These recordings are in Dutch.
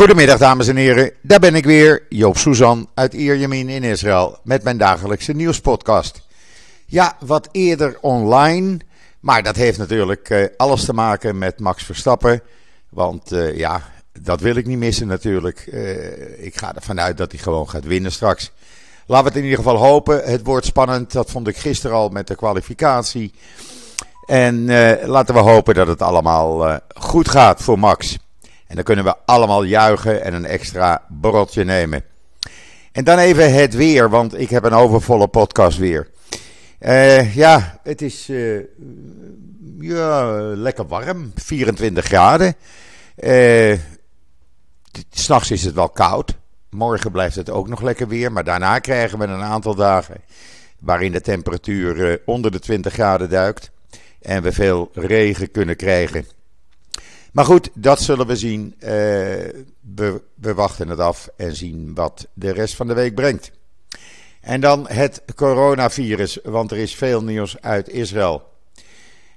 Goedemiddag dames en heren, daar ben ik weer, Joop Suzan uit Ierjemien in Israël met mijn dagelijkse nieuwspodcast. Ja, wat eerder online, maar dat heeft natuurlijk uh, alles te maken met Max Verstappen. Want uh, ja, dat wil ik niet missen natuurlijk. Uh, ik ga ervan uit dat hij gewoon gaat winnen straks. Laten we het in ieder geval hopen. Het wordt spannend, dat vond ik gisteren al met de kwalificatie. En laten we hopen dat het allemaal goed gaat voor Max. En dan kunnen we allemaal juichen en een extra borreltje nemen. En dan even het weer, want ik heb een overvolle podcast weer. Uh, ja, het is uh, ja, lekker warm, 24 graden. Uh, S'nachts is het wel koud. Morgen blijft het ook nog lekker weer, maar daarna krijgen we een aantal dagen waarin de temperatuur onder de 20 graden duikt. En we veel regen kunnen krijgen. Maar goed, dat zullen we zien. Uh, we, wachten het af en zien wat de rest van de week brengt. En dan het coronavirus, want er is veel nieuws uit Israël.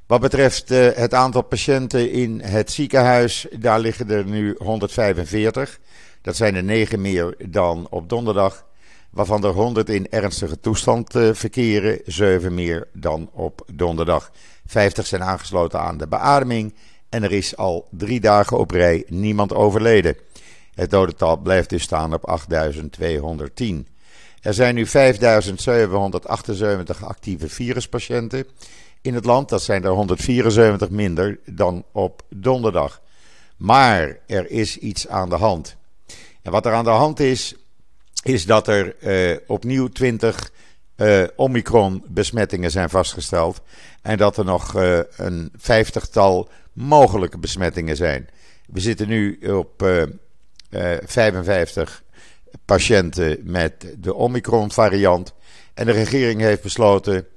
Wat betreft uh, het aantal patiënten in het ziekenhuis, daar liggen er nu 145. Dat zijn er 9 meer dan op donderdag, waarvan er 100 in ernstige toestand uh, verkeren, 7 meer dan op donderdag. 50 zijn aangesloten aan de beademing en er is al drie dagen op rij niemand overleden. Het dodental blijft dus staan op 8210. Er zijn nu 5778 actieve viruspatiënten in het land. Dat zijn er 174 minder dan op donderdag. Maar er is iets aan de hand. En wat er aan de hand is, is dat er eh, opnieuw 20 uh, Omicron-besmettingen zijn vastgesteld. En dat er nog uh, een vijftigtal mogelijke besmettingen zijn. We zitten nu op uh, uh, 55 patiënten met de Omicron-variant. En de regering heeft besloten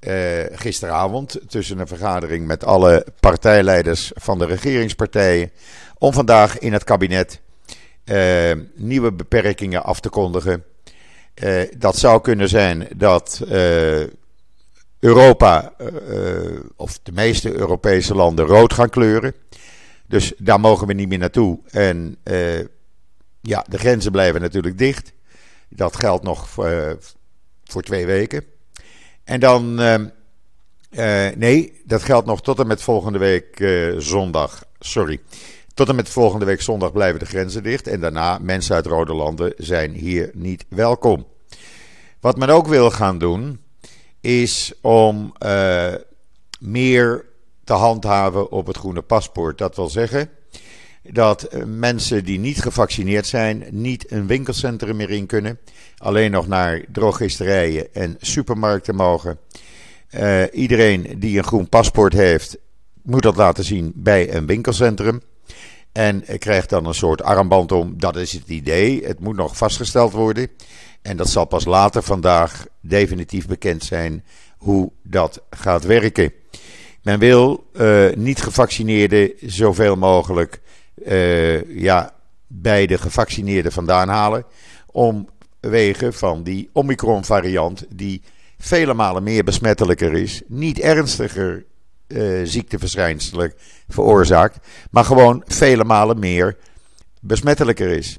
uh, gisteravond, tussen een vergadering met alle partijleiders van de regeringspartijen, om vandaag in het kabinet nieuwe beperkingen af te kondigen. Dat zou kunnen zijn dat Europa, uh, of de meeste Europese landen, rood gaan kleuren. Dus daar mogen we niet meer naartoe. En uh, ja, de grenzen blijven natuurlijk dicht. Dat geldt nog uh, voor twee weken. En dan, nee, dat geldt nog tot en met volgende week zondag. Sorry. Tot en met volgende week zondag blijven de grenzen dicht. En daarna, mensen uit rode landen zijn hier niet welkom. Wat men ook wil gaan doen, is om uh, meer te handhaven op het groene paspoort. Dat wil zeggen dat mensen die niet gevaccineerd zijn, niet een winkelcentrum meer in kunnen. Alleen nog naar drogisterijen en supermarkten mogen. Uh, iedereen die een groen paspoort heeft, moet dat laten zien bij een winkelcentrum. En krijgt dan een soort armband om. Dat is het idee. Het moet nog vastgesteld worden. En dat zal pas later vandaag definitief bekend zijn hoe dat gaat werken. Men wil uh, niet gevaccineerden zoveel mogelijk uh, ja, bij de gevaccineerden vandaan halen. Omwege van die Omicron-variant, die vele malen meer besmettelijker is. Niet ernstiger uh, ziekteverschijnselen veroorzaakt, maar gewoon vele malen meer besmettelijker is.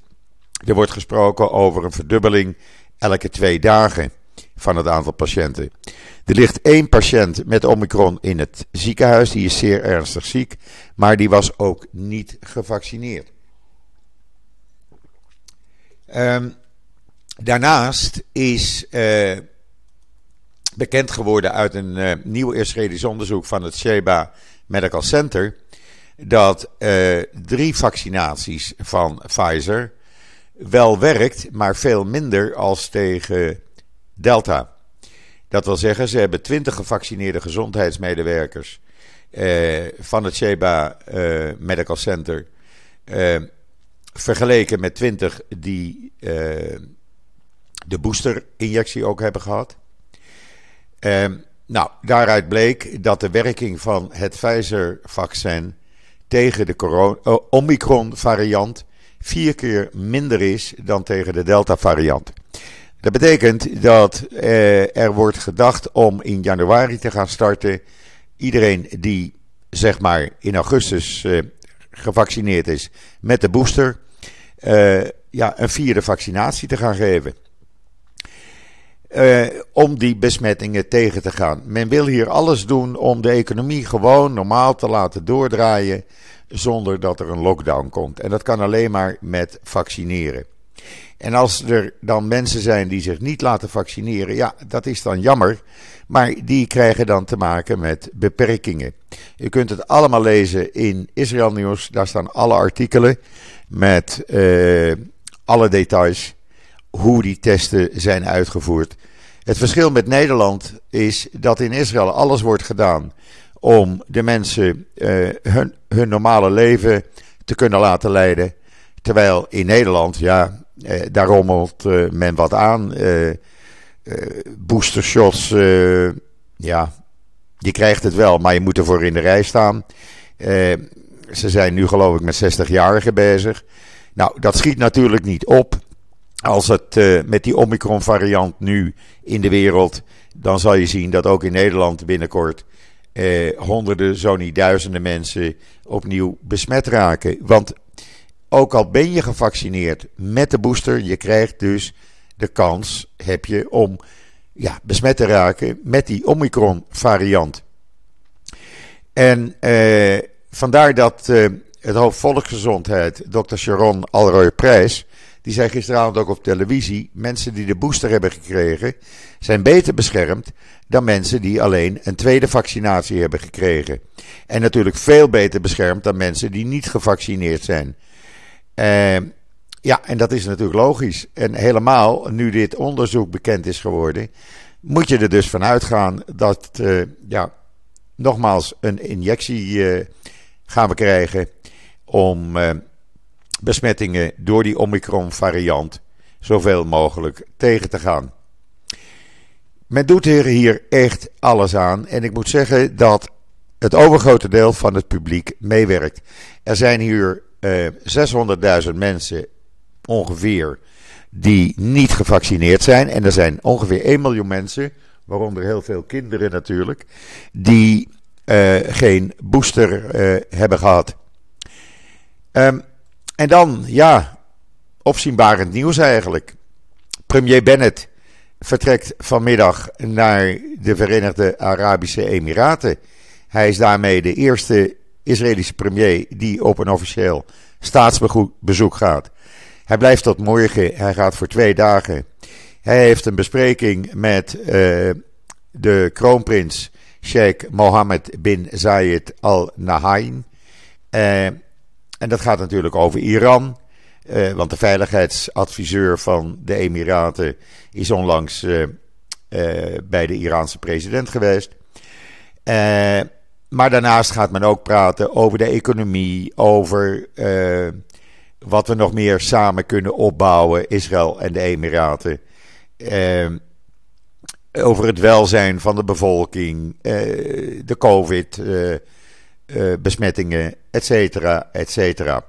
Er wordt gesproken over een verdubbeling elke twee dagen van het aantal patiënten. Er ligt één patiënt met Omicron in het ziekenhuis, die is zeer ernstig ziek, maar die was ook niet gevaccineerd. Um, daarnaast is uh, bekend geworden uit een uh, nieuw Israëlisch onderzoek van het Sheba Medical Center dat uh, drie vaccinaties van Pfizer wel werkt, maar veel minder als tegen Delta. Dat wil zeggen, ze hebben 20 gevaccineerde gezondheidsmedewerkers eh, van het Sheba eh, Medical Center eh, vergeleken met 20 die eh, de boosterinjectie ook hebben gehad. Ehm, nou, daaruit bleek dat de werking van het Pfizer-vaccin tegen de Omicron-variant vier keer minder is dan tegen de Delta-variant. Dat betekent dat eh, er wordt gedacht om in januari te gaan starten. Iedereen die zeg maar in augustus eh, gevaccineerd is met de booster, ja, een vierde vaccinatie te gaan geven. Uh, om die besmettingen tegen te gaan. Men wil hier alles doen om de economie gewoon normaal te laten doordraaien zonder dat er een lockdown komt. En dat kan alleen maar met vaccineren. En als er dan mensen zijn die zich niet laten vaccineren, ja, dat is dan jammer. Maar die krijgen dan te maken met beperkingen. U kunt het allemaal lezen in Israël Nieuws. Daar staan alle artikelen met uh, alle details hoe die testen zijn uitgevoerd. Het verschil met Nederland is dat in Israël alles wordt gedaan om de mensen uh, hun, normale leven te kunnen laten leiden. Terwijl in Nederland, ja, eh, daar rommelt uh, men wat aan. Boostershots, ja, je krijgt het wel, maar je moet ervoor in de rij staan. ze zijn nu geloof ik met 60-jarigen bezig. Nou, dat schiet natuurlijk niet op. Als het met die Omicron variant nu in de wereld, dan zal je zien dat ook in Nederland binnenkort honderden, zo niet duizenden mensen opnieuw besmet raken. Want ook al ben je gevaccineerd met de booster, je krijgt dus de kans, heb je, om ja, besmet te raken met die Omicron variant. En eh, vandaar dat eh, het hoofd volksgezondheid, Dr. Sharon Alroy Prijs, die zei gisteravond ook op televisie: mensen die de booster hebben gekregen, zijn beter beschermd dan mensen die alleen een tweede vaccinatie hebben gekregen. En natuurlijk veel beter beschermd dan mensen die niet gevaccineerd zijn. Uh, ja, en dat is natuurlijk logisch. En helemaal nu dit onderzoek bekend is geworden, moet je er dus van uitgaan dat, uh, ja, nogmaals, een injectie uh, gaan we krijgen om besmettingen door die Omicron-variant zoveel mogelijk tegen te gaan. Men doet hier echt alles aan. En ik moet zeggen dat het overgrote deel van het publiek meewerkt. Er zijn hier eh, 600.000 mensen ongeveer die niet gevaccineerd zijn. En er zijn ongeveer 1 miljoen mensen, waaronder heel veel kinderen natuurlijk, die uh, geen booster uh, hebben gehad. Um, en dan, ja, opzienbarend nieuws eigenlijk. Premier Bennett vertrekt vanmiddag naar de Verenigde Arabische Emiraten. Hij is daarmee de eerste Israëlische premier die op een officieel staatsbezoek gaat. Hij blijft tot morgen, hij gaat voor twee dagen. Hij heeft een bespreking met uh, de kroonprins Sheikh Mohammed bin Zayed Al Nahyan. Uh, en dat gaat natuurlijk over Iran. Uh, want de veiligheidsadviseur van de Emiraten is onlangs uh, uh, bij de Iraanse president geweest. maar daarnaast gaat men ook praten over de economie, over wat we nog meer samen kunnen opbouwen, Israël en de Emiraten. over het welzijn van de bevolking, de COVID uh, besmettingen, et cetera, et cetera.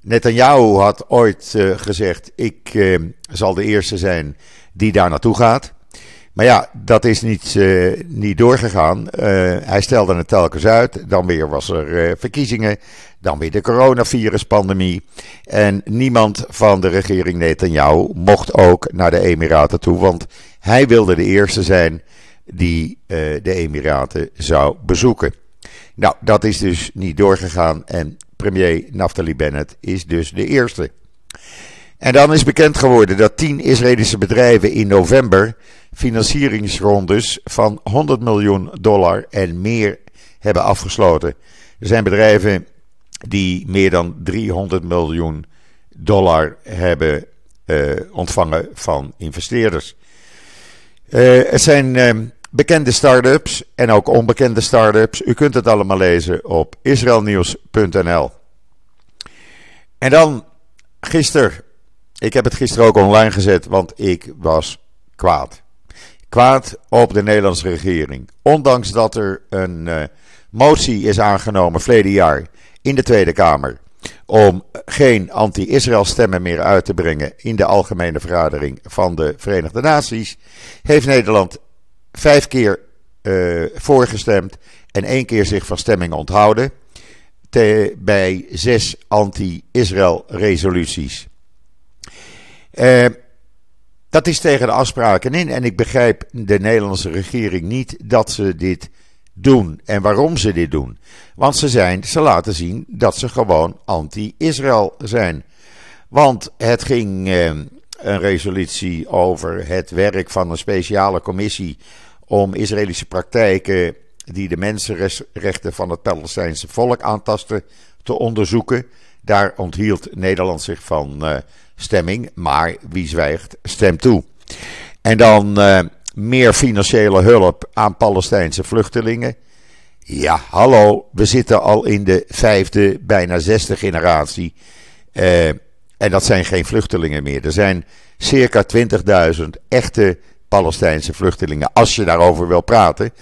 Netanyahu had ooit uh, gezegd: Ik uh, zal de eerste zijn die daar naartoe gaat. Maar ja, dat is niet, niet doorgegaan. hij stelde het telkens uit. Dan weer was er verkiezingen. Dan weer de coronaviruspandemie. En niemand van de regering Netanyahu mocht ook naar de Emiraten toe. Want hij wilde de eerste zijn die de Emiraten zou bezoeken. Nou, dat is dus niet doorgegaan en premier Naftali Bennett is dus de eerste. En dan is bekend geworden dat tien Israëlische bedrijven in november financieringsrondes van 100 miljoen dollar en meer hebben afgesloten. Er zijn bedrijven die meer dan 300 miljoen dollar hebben uh, ontvangen van investeerders. Uh, het zijn uh, bekende start-ups en ook onbekende start-ups. U kunt het allemaal lezen op israelnieuws.nl. En dan gisteren. Ik heb het gisteren ook online gezet, want ik was kwaad. Kwaad op de Nederlandse regering. Ondanks dat er een uh, motie is aangenomen verleden jaar in de Tweede Kamer om geen anti-Israël stemmen meer uit te brengen in de algemene vergadering van de Verenigde Naties, heeft Nederland vijf keer uh, voorgestemd en één keer zich van stemming onthouden. te, bij zes anti-Israël resoluties. Uh, dat is tegen de afspraken in. En ik begrijp de Nederlandse regering niet dat ze dit doen. En waarom ze dit doen. Want ze, zijn, ze laten zien dat ze gewoon anti-Israël zijn. Want het ging eh, een resolutie over het werk van een speciale commissie om Israëlische praktijken die de mensenrechten van het Palestijnse volk aantasten te onderzoeken. Daar onthield Nederland zich van uh, stemming, maar wie zwijgt, stemt toe. En dan uh, meer financiële hulp aan Palestijnse vluchtelingen. Ja, hallo, we zitten al in de vijfde, bijna zesde generatie. Uh, en dat zijn geen vluchtelingen meer. Er zijn circa 20.000 echte Palestijnse vluchtelingen, als je daarover wil praten.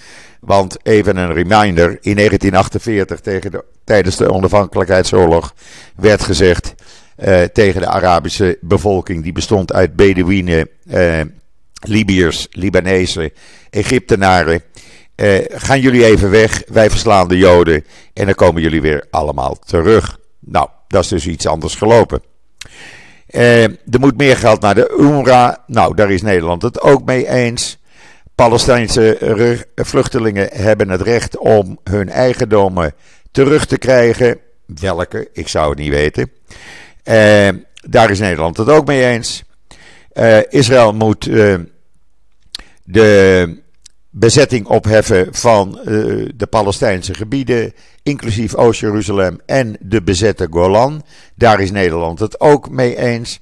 Want even een reminder: in 1948, tegen de, tijdens de onafhankelijkheidsoorlog, werd gezegd uh, tegen de Arabische bevolking, die bestond uit Bedouinen, uh, Libiërs, Libanezen, Egyptenaren. Uh, gaan jullie even weg, wij verslaan de Joden en dan komen jullie weer allemaal terug. Nou, dat is dus iets anders gelopen. Uh, er moet meer geld naar de UNRWA. Nou, daar is Nederland het ook mee eens. Palestijnse vluchtelingen hebben het recht om hun eigendommen terug te krijgen. Welke? Ik zou het niet weten. Uh, daar is Nederland het ook mee eens. Uh, Israël moet de bezetting opheffen van de Palestijnse gebieden, inclusief Oost-Jeruzalem en de bezette Golan. Daar is Nederland het ook mee eens.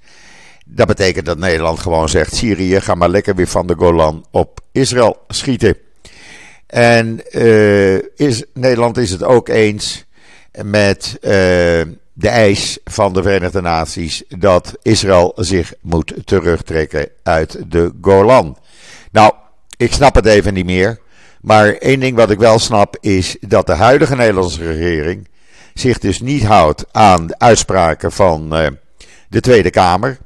Dat betekent dat Nederland gewoon zegt: Syrië, ga maar lekker weer van de Golan op Israël schieten. En uh, is, Nederland is het ook eens met uh, de eis van de Verenigde Naties dat Israël zich moet terugtrekken uit de Golan. Nou, ik snap het even niet meer. Maar één ding wat ik wel snap is dat de huidige Nederlandse regering zich dus niet houdt aan de uitspraken van uh, de Tweede Kamer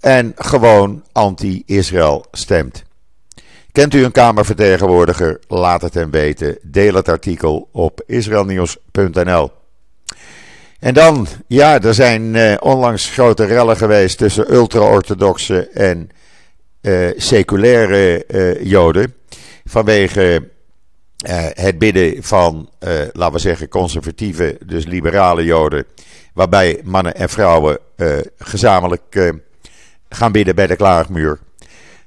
en gewoon anti-Israël stemt. Kent u een Kamervertegenwoordiger? Laat het hem weten. Deel het artikel op israelnieuws.nl. En dan, ja, er zijn uh, onlangs grote rellen geweest tussen ultra-orthodoxe en uh, seculaire uh, Joden. Vanwege het bidden van, laten we zeggen, conservatieve, dus liberale Joden. Waarbij mannen en vrouwen gezamenlijk gaan bidden bij de klaagmuur.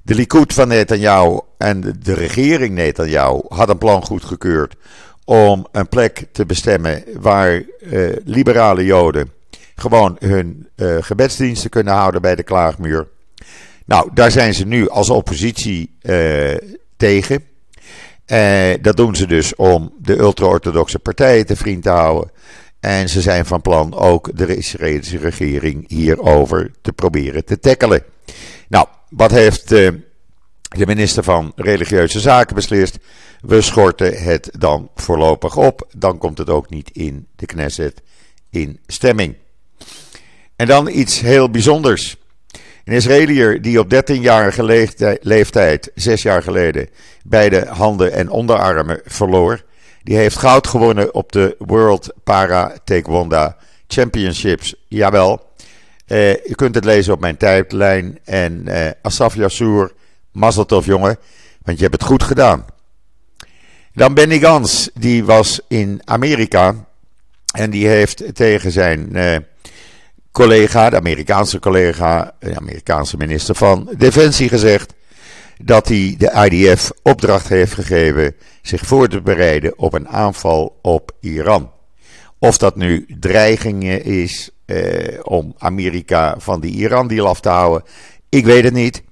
De Likud van Netanyahu en de regering Netanyahu had een plan goedgekeurd om een plek te bestemmen waar liberale Joden gewoon hun gebedsdiensten kunnen houden bij de klaagmuur. Nou, daar zijn ze nu als oppositie uh, tegen. dat doen ze dus om de ultra-orthodoxe partijen te vriend te houden. En ze zijn van plan ook de Israëlische regering hierover te proberen te tackelen. Nou, wat heeft uh, de minister van Religieuze Zaken beslist? We schorten het dan voorlopig op. Dan komt het ook niet in de Knesset in stemming. En dan iets heel bijzonders. Een Israëliër die op 13-jarige leeftijd, zes jaar geleden, beide handen en onderarmen verloor, die heeft goud gewonnen op de World Para Taekwondo Championships. Jawel. Uh, je kunt het lezen op mijn tijdlijn. En uh, Asaf Yassour, Mazeltov jongen, want je hebt het goed gedaan. Dan Benny Gans, die was in Amerika. En die heeft tegen zijn uh, collega, de Amerikaanse collega, de Amerikaanse minister van Defensie gezegd dat hij de IDF opdracht heeft gegeven zich voor te bereiden op een aanval op Iran. Of dat nu dreigingen is eh, om Amerika van die Iran-deal af te houden, ik weet het niet.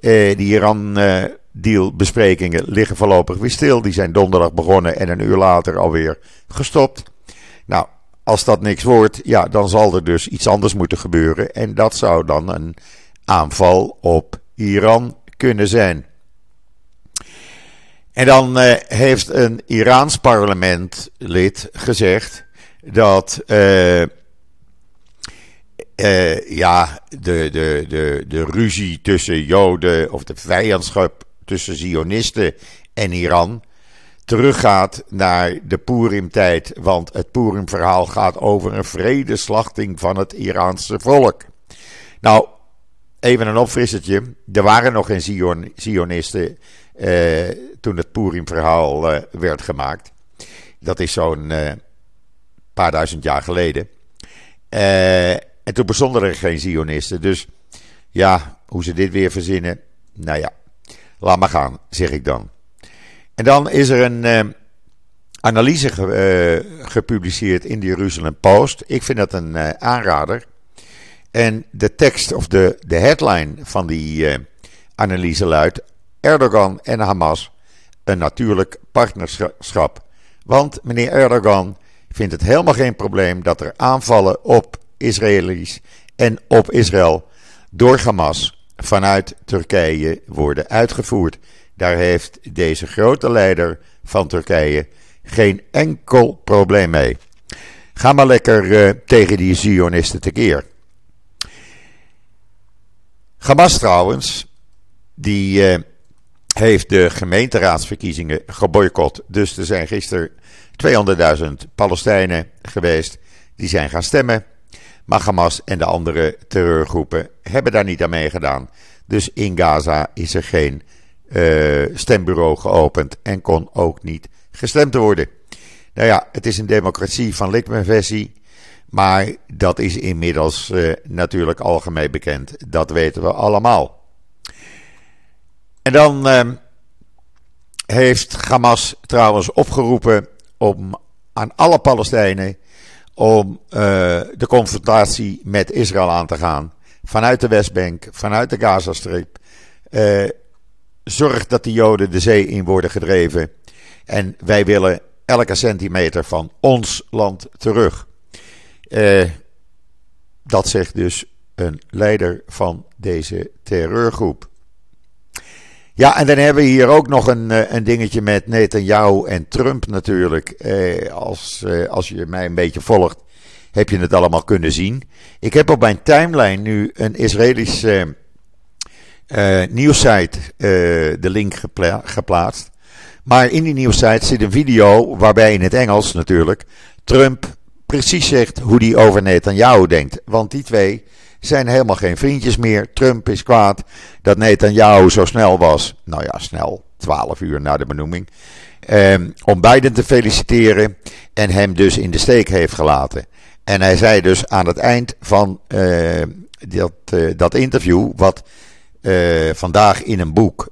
Eh, die Iran-deal-besprekingen liggen voorlopig weer stil. Die zijn donderdag begonnen en een uur later alweer gestopt. Nou, als dat niks wordt, ja, dan zal er dus iets anders moeten gebeuren. En dat zou dan een aanval op Iran kunnen zijn. En dan uh, heeft een Iraans parlementlid gezegd dat uh, uh, ja, de, de, de, de ruzie tussen Joden of de vijandschap tussen Zionisten en Iran, teruggaat naar de Purim-tijd. Want het Purim-verhaal gaat over een vredeslachting van het Iraanse volk. Nou, even een opfrissertje. Er waren nog geen Zion Zionisten eh, toen het Purim-verhaal eh, werd gemaakt. Dat is zo'n eh, paar duizend jaar geleden. Eh, en toen bestonden er geen Zionisten. Dus ja, hoe ze dit weer verzinnen. Nou ja, laat maar gaan, zeg ik dan. En dan is er een uh, analyse ge, uh, gepubliceerd in de Jeruzalem Post. Ik vind dat een uh, aanrader. En de tekst of de, de headline van die analyse luidt: Erdogan en Hamas een natuurlijk partnerschap. Want meneer Erdogan vindt het helemaal geen probleem dat er aanvallen op Israëli's en op Israël door Hamas vanuit Turkije worden uitgevoerd. Daar heeft deze grote leider van Turkije geen enkel probleem mee. Ga maar lekker uh, tegen die Zionisten tekeer. Hamas trouwens, die uh, heeft de gemeenteraadsverkiezingen geboycott. Dus er zijn gisteren 200.000 Palestijnen geweest die zijn gaan stemmen. Maar Hamas en de andere terreurgroepen hebben daar niet aan meegedaan. Dus in Gaza is er geen uh, stembureau geopend en kon ook niet gestemd worden. Nou ja, het is een democratie van Likmenversie. Maar dat is inmiddels uh, natuurlijk algemeen bekend. Dat weten we allemaal. En dan uh, heeft Hamas trouwens opgeroepen om aan alle Palestijnen om uh, de confrontatie met Israël aan te gaan. Vanuit de Westbank, vanuit de Gazastreep. Uh, zorg dat de Joden de zee in worden gedreven. En wij willen elke centimeter van ons land terug. Uh, dat zegt dus een leider van deze terreurgroep. Ja, en dan hebben we hier ook nog een, een dingetje met Netanyahu en Trump natuurlijk. Eh, als, eh, als je mij een beetje volgt, heb je het allemaal kunnen zien. Ik heb op mijn timeline nu een Israëlisch uh, nieuwssite de link gepla geplaatst. Maar in die nieuwssite zit een video waarbij in het Engels natuurlijk Trump precies zegt hoe hij over Netanyahu denkt. Want die twee zijn helemaal geen vriendjes meer. Trump is kwaad dat Netanyahu zo snel was. Nou ja, snel, 12 uur na de benoeming. Um, om Biden te feliciteren en hem dus in de steek heeft gelaten. En hij zei dus aan het eind van uh, dat, uh, dat interview, wat uh, vandaag in een boek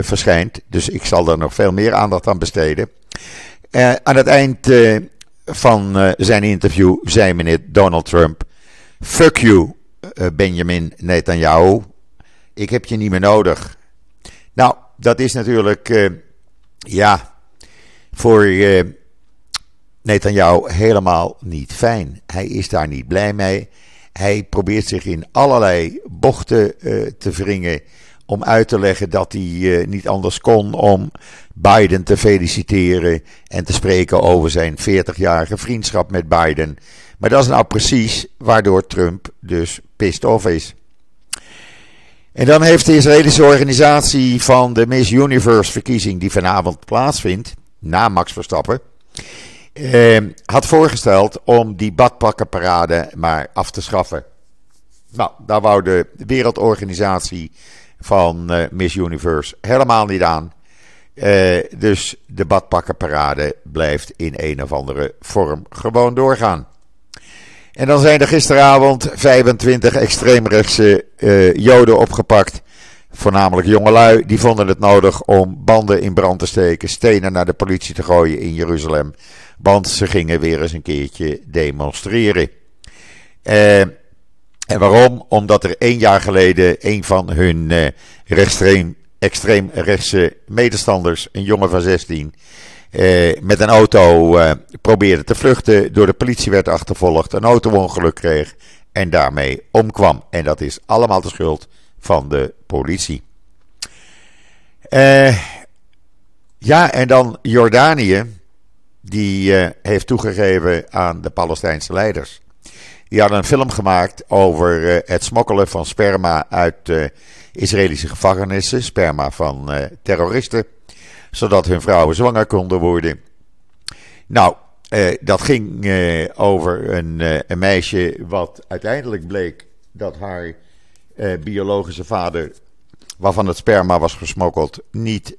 verschijnt, dus ik zal er nog veel meer aandacht aan besteden. aan het eind van zijn interview zei meneer Donald Trump: Fuck you, Benjamin Netanyahu. Ik heb je niet meer nodig. Nou, dat is natuurlijk, ja, voor Netanyahu helemaal niet fijn. Hij is daar niet blij mee. Hij probeert zich in allerlei bochten uh, te wringen om uit te leggen dat hij uh, niet anders kon om Biden te feliciteren en te spreken over zijn 40-jarige vriendschap met Biden. Maar dat is nou precies waardoor Trump dus pissed off is. En dan heeft de Israëlische organisatie van de Miss Universe verkiezing die vanavond plaatsvindt, na Max Verstappen, eh, had voorgesteld om die badpakkenparade maar af te schaffen. Nou, daar wou de wereldorganisatie van uh, Miss Universe helemaal niet aan. Uh, dus de badpakkenparade blijft in een of andere vorm gewoon doorgaan. En dan zijn er gisteravond 25 extreemrechtse uh, Joden opgepakt. Voornamelijk jongelui, die vonden het nodig om banden in brand te steken, stenen naar de politie te gooien in Jeruzalem. Want ze gingen weer eens een keertje demonstreren. Uh, en waarom? Omdat er één jaar geleden een van hun uh, extreem, extreem rechtse medestanders, een jongen van 16, uh, eh, met een auto probeerde te vluchten, door de politie werd achtervolgd, een auto-ongeluk kreeg en daarmee omkwam. En dat is allemaal de schuld van de politie. ja, en dan Jordanië die uh, heeft toegegeven aan de Palestijnse leiders. Die hadden een film gemaakt over uh, het smokkelen van sperma uit uh, Israëlische gevangenissen, sperma van terroristen. Zodat hun vrouwen zwanger konden worden. Nou, dat ging over een, een, meisje wat uiteindelijk bleek dat haar biologische vader, waarvan het sperma was gesmokkeld, niet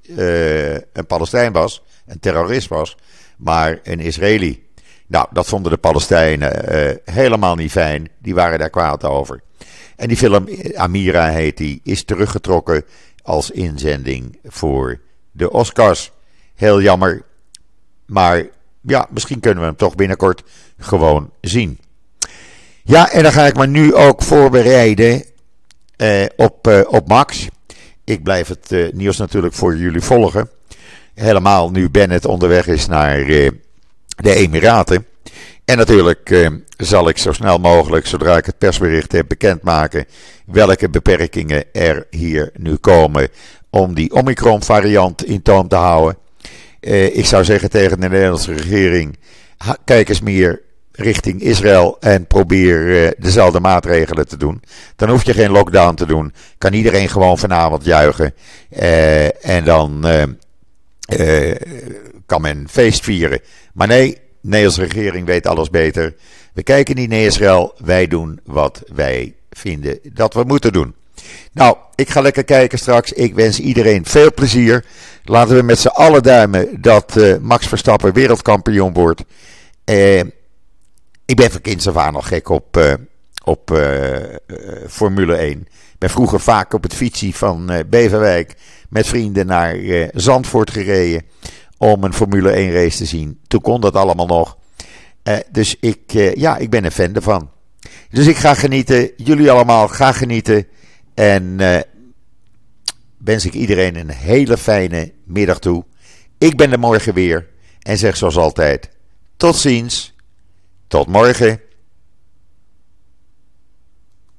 een Palestijn was, een terrorist was, maar een Israëli. Nou, dat vonden de Palestijnen uh, helemaal niet fijn. Die waren daar kwaad over. En die film, Amira heet die, is teruggetrokken als inzending voor de Oscars. Heel jammer. Maar ja, misschien kunnen we hem toch binnenkort gewoon zien. Ja, en dan ga ik me nu ook voorbereiden uh, op, uh, op Max. Ik blijf het nieuws natuurlijk voor jullie volgen. Helemaal nu Bennett onderweg is naar de Emiraten. En natuurlijk eh, zal ik zo snel mogelijk, zodra ik het persbericht heb, bekendmaken welke beperkingen er hier nu komen om die Omicron-variant in toom te houden. Eh, ik zou zeggen tegen de Nederlandse regering: kijk eens meer richting Israël en probeer uh, dezelfde maatregelen te doen. Dan hoef je geen lockdown te doen. Kan iedereen gewoon vanavond juichen. En dan kan men feest vieren. Maar nee, Nederlandse regering weet alles beter. We kijken niet naar Israël, wij doen wat wij vinden dat we moeten doen. Nou, ik ga lekker kijken straks. Ik wens iedereen veel plezier. Laten we met z'n allen duimen dat uh, Max Verstappen wereldkampioen wordt. Uh, ik ben van kinds af aan nog gek op, uh, op Formule 1. Ik ben vroeger vaak op het fietsie van Beverwijk met vrienden naar Zandvoort gereden om een Formule 1 race te zien. Toen kon dat allemaal nog. Uh, dus ik, uh, ja, ik ben een fan ervan. Dus ik ga genieten. Jullie allemaal gaan genieten. En uh, wens ik iedereen een hele fijne middag toe. Ik ben er morgen weer. En zeg zoals altijd: tot ziens. Tot morgen.